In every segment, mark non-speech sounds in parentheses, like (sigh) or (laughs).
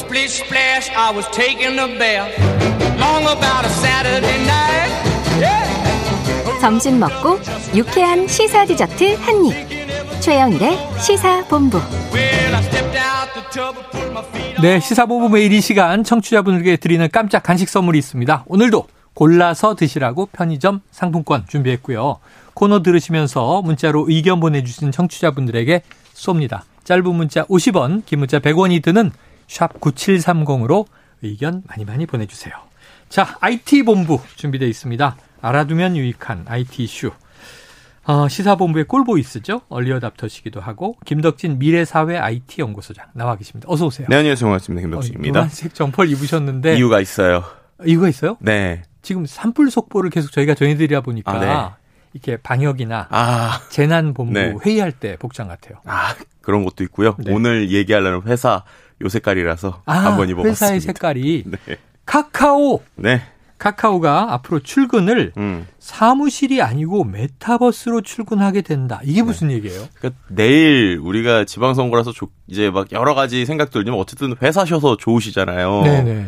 splish splash, I was taking a bath. Long about a Saturday night. Yeah. 점심 먹고 유쾌한 시사 디저트 한 입. 최영일의 시사 본부. Well, I stepped out the tub and put my feet on. 네, 시사본부 매일 이 시간 청취자분들께 드리는 깜짝 간식 선물이 있습니다. 오늘도 골라서 드시라고 편의점 상품권 준비했고요. 코너 들으시면서 문자로 의견 보내주신 청취자분들에게 쏩니다. 짧은 문자 50원, 긴 문자 100원이 드는 샵 9730으로 의견 많이 많이 보내주세요. 자, IT본부 준비되어 있습니다. 알아두면 유익한 IT 이슈. 어, 시사본부의 꿀보이스죠. 얼리어답터시기도 하고 김덕진 미래사회 IT 연구소장 나와 계십니다. 어서 오세요. 네, 안녕하세요. 반갑습니다. 어, 김덕진입니다. 노란색 점퍼를 입으셨는데 이유가 있어요. 이유가 있어요? 네. 지금 산불 속보를 계속 저희가 전해드리다 보니까 아, 네. 이렇게 방역이나 아, 재난본부 네. 회의할 때 복장 같아요. 아, 그런 것도 있고요. 네. 오늘 얘기하려는 회사 요 색깔이라서 아, 한번 입어봤습니다. 회사의 색깔이 (laughs) 네. 카카오. 네. 카카오가 앞으로 출근을 음. 사무실이 아니고 메타버스로 출근하게 된다. 이게 무슨 얘기예요? 그러니까 내일 우리가 지방선거라서 조- 이제 막 여러 가지 생각 들지만 어쨌든 회사셔서 좋으시잖아요. 네네.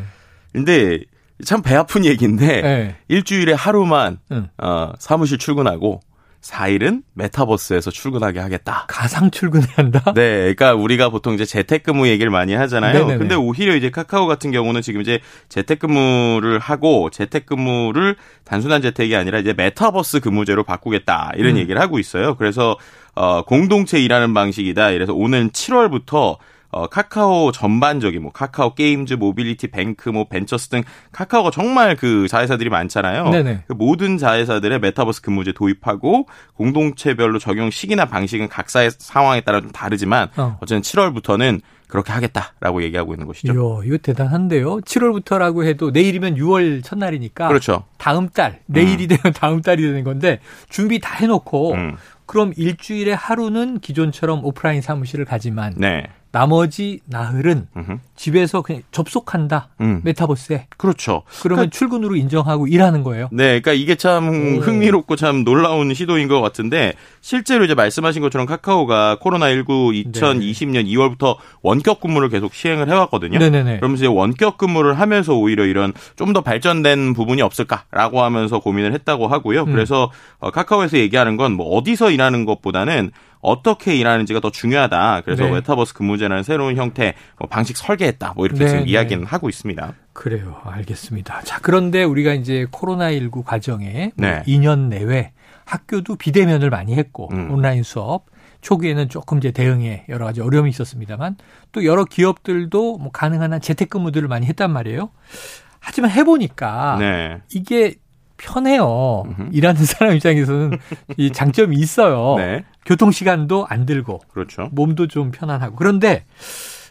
근데 참 배 아픈 얘기인데 네. 일주일에 하루만 응. 어, 사무실 출근하고 4일은 메타버스에서 출근하게 하겠다. 가상 출근해야 한다? (laughs) 네, 그러니까 우리가 보통 이제 재택근무 얘기를 많이 하잖아요. 네네네. 근데 오히려 이제 카카오 같은 경우는 지금 이제 재택근무를 하고 재택근무를 단순한 재택이 아니라 이제 메타버스 근무제로 바꾸겠다 이런 음. 얘기를 하고 있어요. 그래서 어 공동체 일하는 방식이다. 이래서 오는 7월부터 어, 카카오 전반적인 뭐 카카오 게임즈, 모빌리티, 뱅크, 뭐 벤처스 등 카카오가 정말 그 자회사들이 많잖아요. 네네. 그 모든 자회사들의 메타버스 근무제 도입하고 공동체별로 적용 시기나 방식은 각사의 상황에 따라 좀 다르지만 어. 어. 쨌든 7월부터는 그렇게 하겠다라고 얘기하고 있는 것이죠. 이야, 이거 대단한데요. 7월부터라고 해도 내일이면 6월 첫날이니까 그렇죠. 다음 달, 내일이 되면 다음 달이 되는 건데 준비 다 해놓고 음. 그럼 일주일에 하루는 기존처럼 오프라인 사무실을 가지만 네. 나머지 나흘은 음흠. 집에서 그냥 접속한다. 음. 메타버스에. 그렇죠. 그러면 출근으로 인정하고 일하는 거예요. 네, 그러니까 이게 참 오. 흥미롭고 참 놀라운 시도인 것 같은데 실제로 이제 말씀하신 것처럼 카카오가 코로나19 2020년 2월부터 원격 근무를 계속 시행을 해왔거든요. 네네네. 그러면서 이제 원격 근무를 하면서 오히려 이런 좀 더 발전된 부분이 없을까라고 하면서 고민을 했다고 하고요. 음. 그래서 어, 카카오에서 얘기하는 건 뭐 어디서 일하는 것보다는 어떻게 일하는지가 더 중요하다. 그래서 네. 메타버스 근무제라는 새로운 형태 뭐 방식 설계했다. 뭐 이렇게 네, 지금 네. 이야기는 하고 있습니다. 그래요. 알겠습니다. 자, 그런데 우리가 이제 코로나19 과정에 뭐 네. 2년 내외 학교도 비대면을 많이 했고 음. 온라인 수업 초기에는 조금 이제 대응에 여러 가지 어려움이 있었습니다만 또 여러 기업들도 뭐 가능한 한 재택근무들을 많이 했단 말이에요. 하지만 해보니까 네. 이게 편해요. 음흠. 일하는 사람 입장에서는 이 장점이 있어요. 네. 교통 시간도 안 들고 그렇죠. 몸도 좀 편안하고 그런데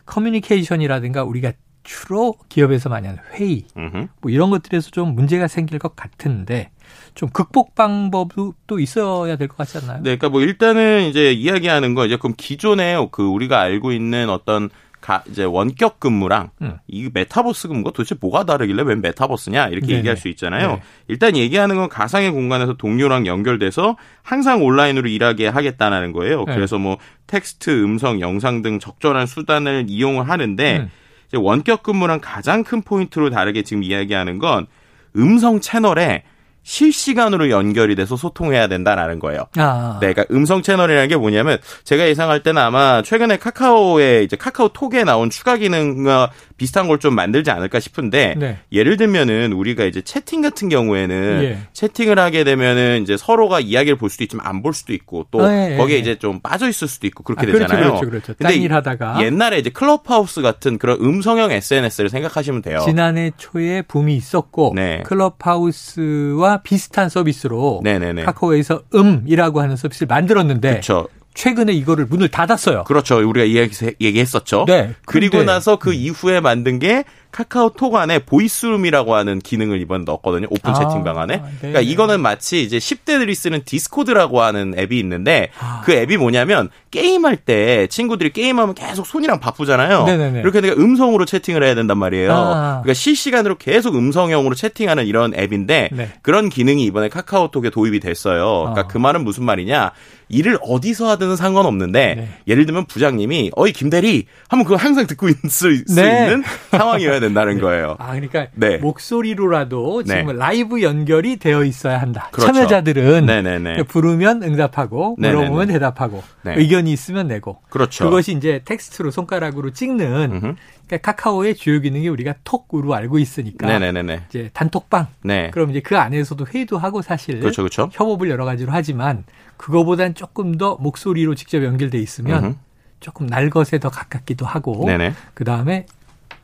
커뮤니케이션이라든가 우리가 주로 기업에서 많이 하는 회의 음흠. 뭐 이런 것들에서 좀 문제가 생길 것 같은데 좀 극복 방법도 또 있어야 될 것 같지 않나요? 네, 그러니까 뭐 일단은 이제 이야기하는 거 이제 그럼 기존에 그 우리가 알고 있는 어떤 가 이제 원격 근무랑 음. 이 메타버스 근무가 도대체 뭐가 다르길래 왜 메타버스냐 이렇게 네네. 얘기할 수 있잖아요. 네. 일단 얘기하는 건 가상의 공간에서 동료랑 연결돼서 항상 온라인으로 일하게 하겠다는 거예요. 네. 그래서 뭐 텍스트, 음성, 영상 등 적절한 수단을 이용을 하는데 음. 이제 원격 근무랑 가장 큰 포인트로 다르게 지금 이야기하는 건 음성 채널에 실시간으로 연결이 돼서 소통해야 된다라는 거예요. 아, 네, 그러니까 음성 채널이라는 게 뭐냐면 제가 예상할 때는 아마 최근에 카카오에 이제 카카오톡에 나온 추가 기능과 비슷한 걸 좀 만들지 않을까 싶은데 네. 예를 들면은 우리가 이제 채팅 같은 경우에는 예. 채팅을 하게 되면은 이제 서로가 이야기를 볼 수도 있지만 안 볼 수도 있고 또 아, 예, 거기에 예. 이제 좀 빠져 있을 수도 있고 그렇게 아, 그렇죠, 되잖아요. 그렇죠, 그렇죠. 근데 딴일 하다가. 옛날에 이제 클럽하우스 같은 그런 음성형 SNS를 생각하시면 돼요. 지난해 초에 붐이 있었고 네. 클럽하우스와 비슷한 서비스로 네네네. 카카오에서 음이라고 하는 서비스를 만들었는데 그렇죠. 최근에 이거를 문을 닫았어요. 그렇죠. 우리가 이야기, 얘기했었죠. 네. 그리고 나서 그 이후에 만든 게 카카오톡 안에 voice room이라고 하는 기능을 이번 넣었거든요. 오픈 아, 채팅방 안에. 네. 그러니까 이거는 마치 이제 10대들이 쓰는 디스코드라고 하는 앱이 있는데 아. 그 앱이 뭐냐면 게임할 때 친구들이 게임하면 계속 손이랑 바쁘잖아요. 네네네. 이렇게 내가 음성으로 채팅을 해야 된단 말이에요. 아. 그러니까 실시간으로 계속 음성형으로 채팅하는 이런 앱인데 네. 그런 기능이 이번에 카카오톡에 도입이 됐어요. 그러니까 어. 그 말은 무슨 말이냐? 일을 어디서 하든 상관없는데 네. 예를 들면 부장님이 어이 김대리 하면 그거 항상 듣고 있을 수 네. 있는 (laughs) 상황이어야 된다는 거예요. 아, 그러니까 네. 목소리로라도 지금 네. 라이브 연결이 되어 있어야 한다. 그렇죠. 참여자들은 네네네. 부르면 응답하고 네네네. 물어보면 대답하고 네. 의견이 있으면 내고 그렇죠. 그것이 이제 텍스트로 손가락으로 찍는 음흠. 그러니까 카카오의 주요 기능이 우리가 톡으로 알고 있으니까 네네네네. 이제 단톡방 네. 그럼 이제 그 안에서도 회의도 하고 사실 그렇죠, 그렇죠. 협업을 여러 가지로 하지만 그거보단 조금 더 목소리로 직접 연결돼 있으면 음흠. 조금 날 것에 더 가깝기도 하고 네네. 그 다음에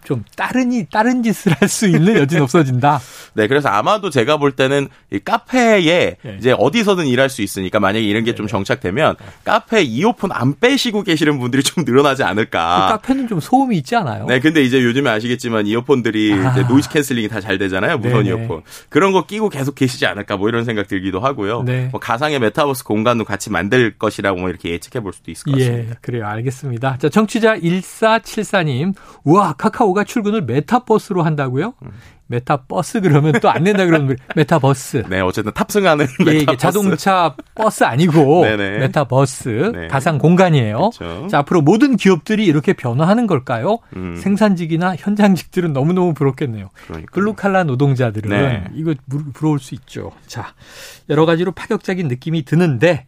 좀 다른 이 다른 짓을 할 수 있는 여지는 없어진다. (laughs) 네, 그래서 아마도 제가 볼 때는 이 카페에 네. 이제 어디서든 일할 수 있으니까 만약에 이런 게좀 정착되면 카페 이어폰 안 빼시고 계시는 분들이 좀 늘어나지 그 않을까. 카페는 좀 소음이 있지 않아요? 네, 근데 이제 요즘에 아시겠지만 이어폰들이 아. noise canceling이 다 잘 되잖아요. 무선 네네. 이어폰. 그런 거 끼고 계속 계시지 않을까 뭐 이런 생각 들기도 하고요. 네. 뭐 가상의 메타버스 공간도 같이 만들 것이라고 뭐 이렇게 예측해 볼 수도 있을 것 예, 같습니다. 그래요. 알겠습니다. 자, 청취자 1474님. 우와, 카카오 가 출근을 메타버스로 한다고요? 메타버스 그러면 또 안 된다 그러면 메타버스. 네, 어쨌든 탑승하는 예, 이게 메타버스. 자동차 버스 아니고 네네. (laughs) 메타버스 네. 가상 공간이에요. 그렇죠. 자, 앞으로 모든 기업들이 이렇게 변화하는 걸까요? 음. 생산직이나 현장직들은 너무너무 부럽겠네요. 블루칼라 노동자들은 네. 이거 부- 부러울 수 있죠. 자, 여러 가지로 파격적인 느낌이 드는데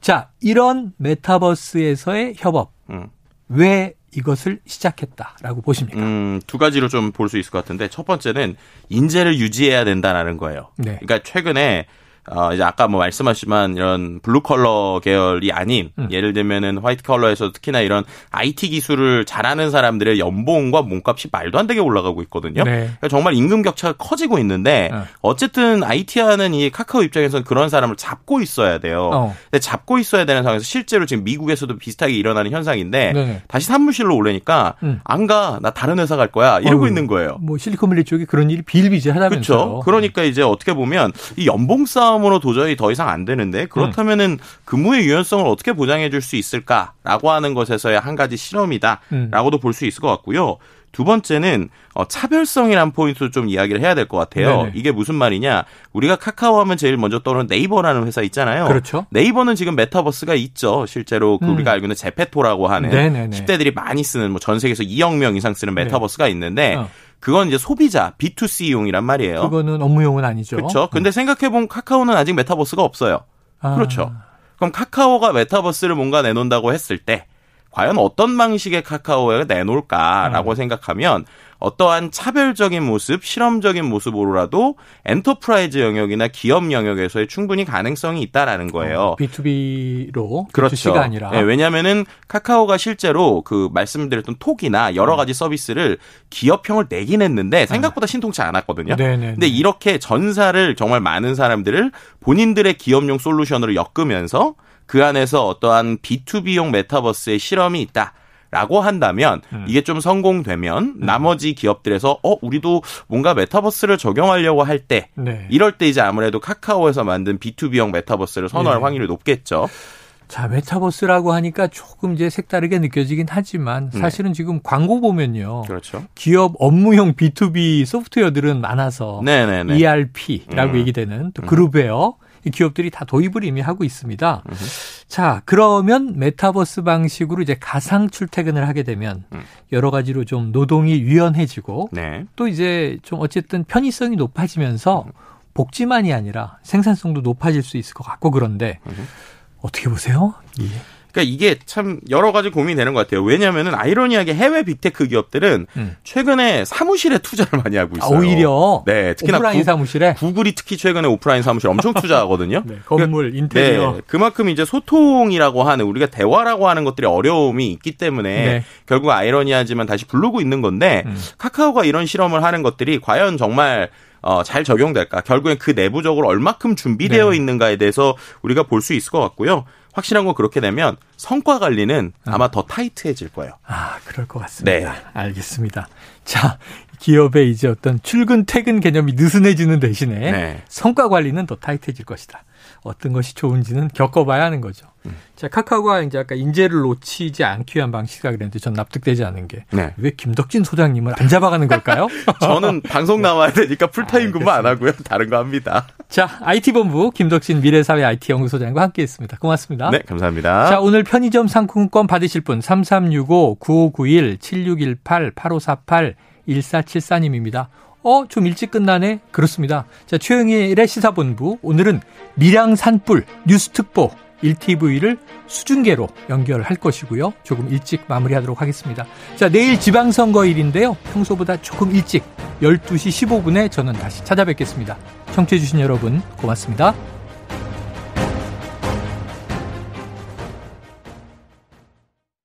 자, 이런 메타버스에서의 협업 음. 왜 이것을 시작했다라고 보십니까? 음, 두 가지로 좀 볼 수 있을 것 같은데 첫 번째는 인재를 유지해야 된다라는 거예요. 네. 그러니까 최근에 어 이제 아까 뭐 말씀하시지만 이런 블루 컬러 계열이 아닌 음. 예를 들면은 화이트 컬러에서 특히나 이런 IT 기술을 잘하는 사람들의 연봉과 몸값이 말도 안 되게 올라가고 있거든요. 네. 그러니까 정말 임금 격차가 커지고 있는데 어. 어쨌든 IT 하는 이 카카오 입장에서는 그런 사람을 잡고 있어야 돼요. 어. 근데 잡고 있어야 되는 상황에서 실제로 지금 미국에서도 비슷하게 일어나는 현상인데 네네. 다시 사무실로 오려니까 음. 안 가. 나 다른 회사 갈 거야. 이러고 어휴, 있는 거예요. 뭐 실리콘밸리 쪽이 그런 일이 비일비재하다면서요. 그렇죠. 그러니까 이제 어떻게 보면 이 연봉 싸움 으로 도저히 더 이상 안 되는데 그렇다면은 근무의 유연성을 어떻게 보장해 줄 수 있을까라고 하는 것에서의 한 가지 음. 실험이다라고도 볼 수 있을 것 같고요. 두 번째는 어, 차별성이란 포인트도 좀 이야기를 해야 될 것 같아요. 네네. 이게 무슨 말이냐? 우리가 카카오 하면 제일 먼저 떠오르는 네이버라는 회사 있잖아요. 그렇죠. 네이버는 지금 메타버스가 있죠. 실제로 그 음. 우리가 알고 있는 제페토라고 하는 네네네. 10대들이 많이 쓰는 뭐 전 세계에서 2억 명 이상 쓰는 메타버스가 있는데 어. 그건 이제 소비자 B2C용이란 말이에요. 그거는 업무용은 아니죠. 그렇죠. 근데 생각해 보면 카카오는 아직 메타버스가 없어요. 아. 그렇죠. 그럼 카카오가 메타버스를 뭔가 내놓는다고 했을 때 과연 어떤 방식의 카카오에 내놓을까라고 음. 생각하면 어떠한 차별적인 모습, 실험적인 모습으로라도 enterprise 영역이나 기업 영역에서의 충분히 가능성이 있다라는 거예요. B2B로 그렇죠. B가 아니라 네, 왜냐하면은 카카오가 실제로 그 말씀드렸던 톡이나 여러 음. 가지 서비스를 기업형을 내긴 했는데 생각보다 신통치 않았거든요. 아. 네네. 근데 이렇게 전사를 정말 많은 사람들을 본인들의 기업용 솔루션으로 엮으면서 그 안에서 어떠한 B2B용 메타버스의 실험이 있다. 라고 한다면 음. 이게 좀 성공되면 나머지 기업들에서 어 우리도 뭔가 메타버스를 적용하려고 할때 네. 이럴 때 이제 아무래도 카카오에서 만든 B2B용 메타버스를 선호할 네. 확률이 높겠죠. 자, 메타버스라고 하니까 조금 이제 색다르게 느껴지긴 하지만 네. 사실은 지금 광고 보면요. 그렇죠. 기업 업무용 B2B 소프트웨어들은 많아서 네네네. ERP라고 음. 얘기되는 또 그룹웨어 이 기업들이 다 도입을 이미 하고 있습니다. 자, 그러면 메타버스 방식으로 이제 가상 출퇴근을 하게 되면 음. 여러 가지로 좀 노동이 유연해지고 네. 또 이제 좀 어쨌든 편의성이 높아지면서 복지만이 아니라 생산성도 높아질 수 있을 것 같고 그런데 어떻게 보세요? 예. 그러니까 이게 참 여러 가지 고민이 되는 것 같아요. 왜냐하면은 아이러니하게 해외 빅테크 기업들은 음. 최근에 사무실에 투자를 많이 하고 아, 있어요. 오히려 네, 특히나 오프라인 구- 사무실에 구글이 특히 최근에 오프라인 사무실 엄청 (laughs) 투자하거든요. 네, 건물 인테리어 네, 그만큼 이제 소통이라고 하는 우리가 대화라고 하는 것들이 어려움이 있기 때문에 네. 결국 아이러니하지만 다시 부르고 있는 건데 음. 카카오가 이런 실험을 하는 것들이 과연 정말 어, 잘 적용될까? 결국엔 그 내부적으로 얼마큼 준비되어 네. 있는가에 대해서 우리가 볼 수 있을 것 같고요. 확실한 건 그렇게 되면 성과 관리는 아마 더 타이트해질 거예요. 아, 그럴 것 같습니다. 네. 알겠습니다. 자, 기업의 이제 어떤 출근 퇴근 개념이 느슨해지는 대신에 네. 성과 관리는 더 타이트해질 것이다. 어떤 것이 좋은지는 겪어봐야 하는 거죠. 음. 자, 카카오가 이제 아까 인재를 놓치지 않기 위한 방식이라 그랬는데 전 납득되지 않은 게왜 네. 김덕진 소장님을 안 잡아가는 걸까요? (laughs) 저는 방송 나와야 되니까 풀타임 근무 안 하고요. 다른 거 합니다. 자, IT본부 김덕진 미래사회 IT연구소장과 함께했습니다. 고맙습니다. 네, 감사합니다. 자, 오늘 편의점 상품권 받으실 분 3365-9591-7618-8548-1474님입니다. 어, 좀 일찍 끝나네? 그렇습니다. 자, 최영일의 시사본부. 오늘은 밀양 산불 뉴스 특보 1TV를 수중계로 연결할 것이고요. 조금 일찍 마무리하도록 하겠습니다. 자, 내일 지방선거일인데요. 평소보다 조금 일찍 12시 15분에 저는 다시 찾아뵙겠습니다. 청취해주신 여러분, 고맙습니다.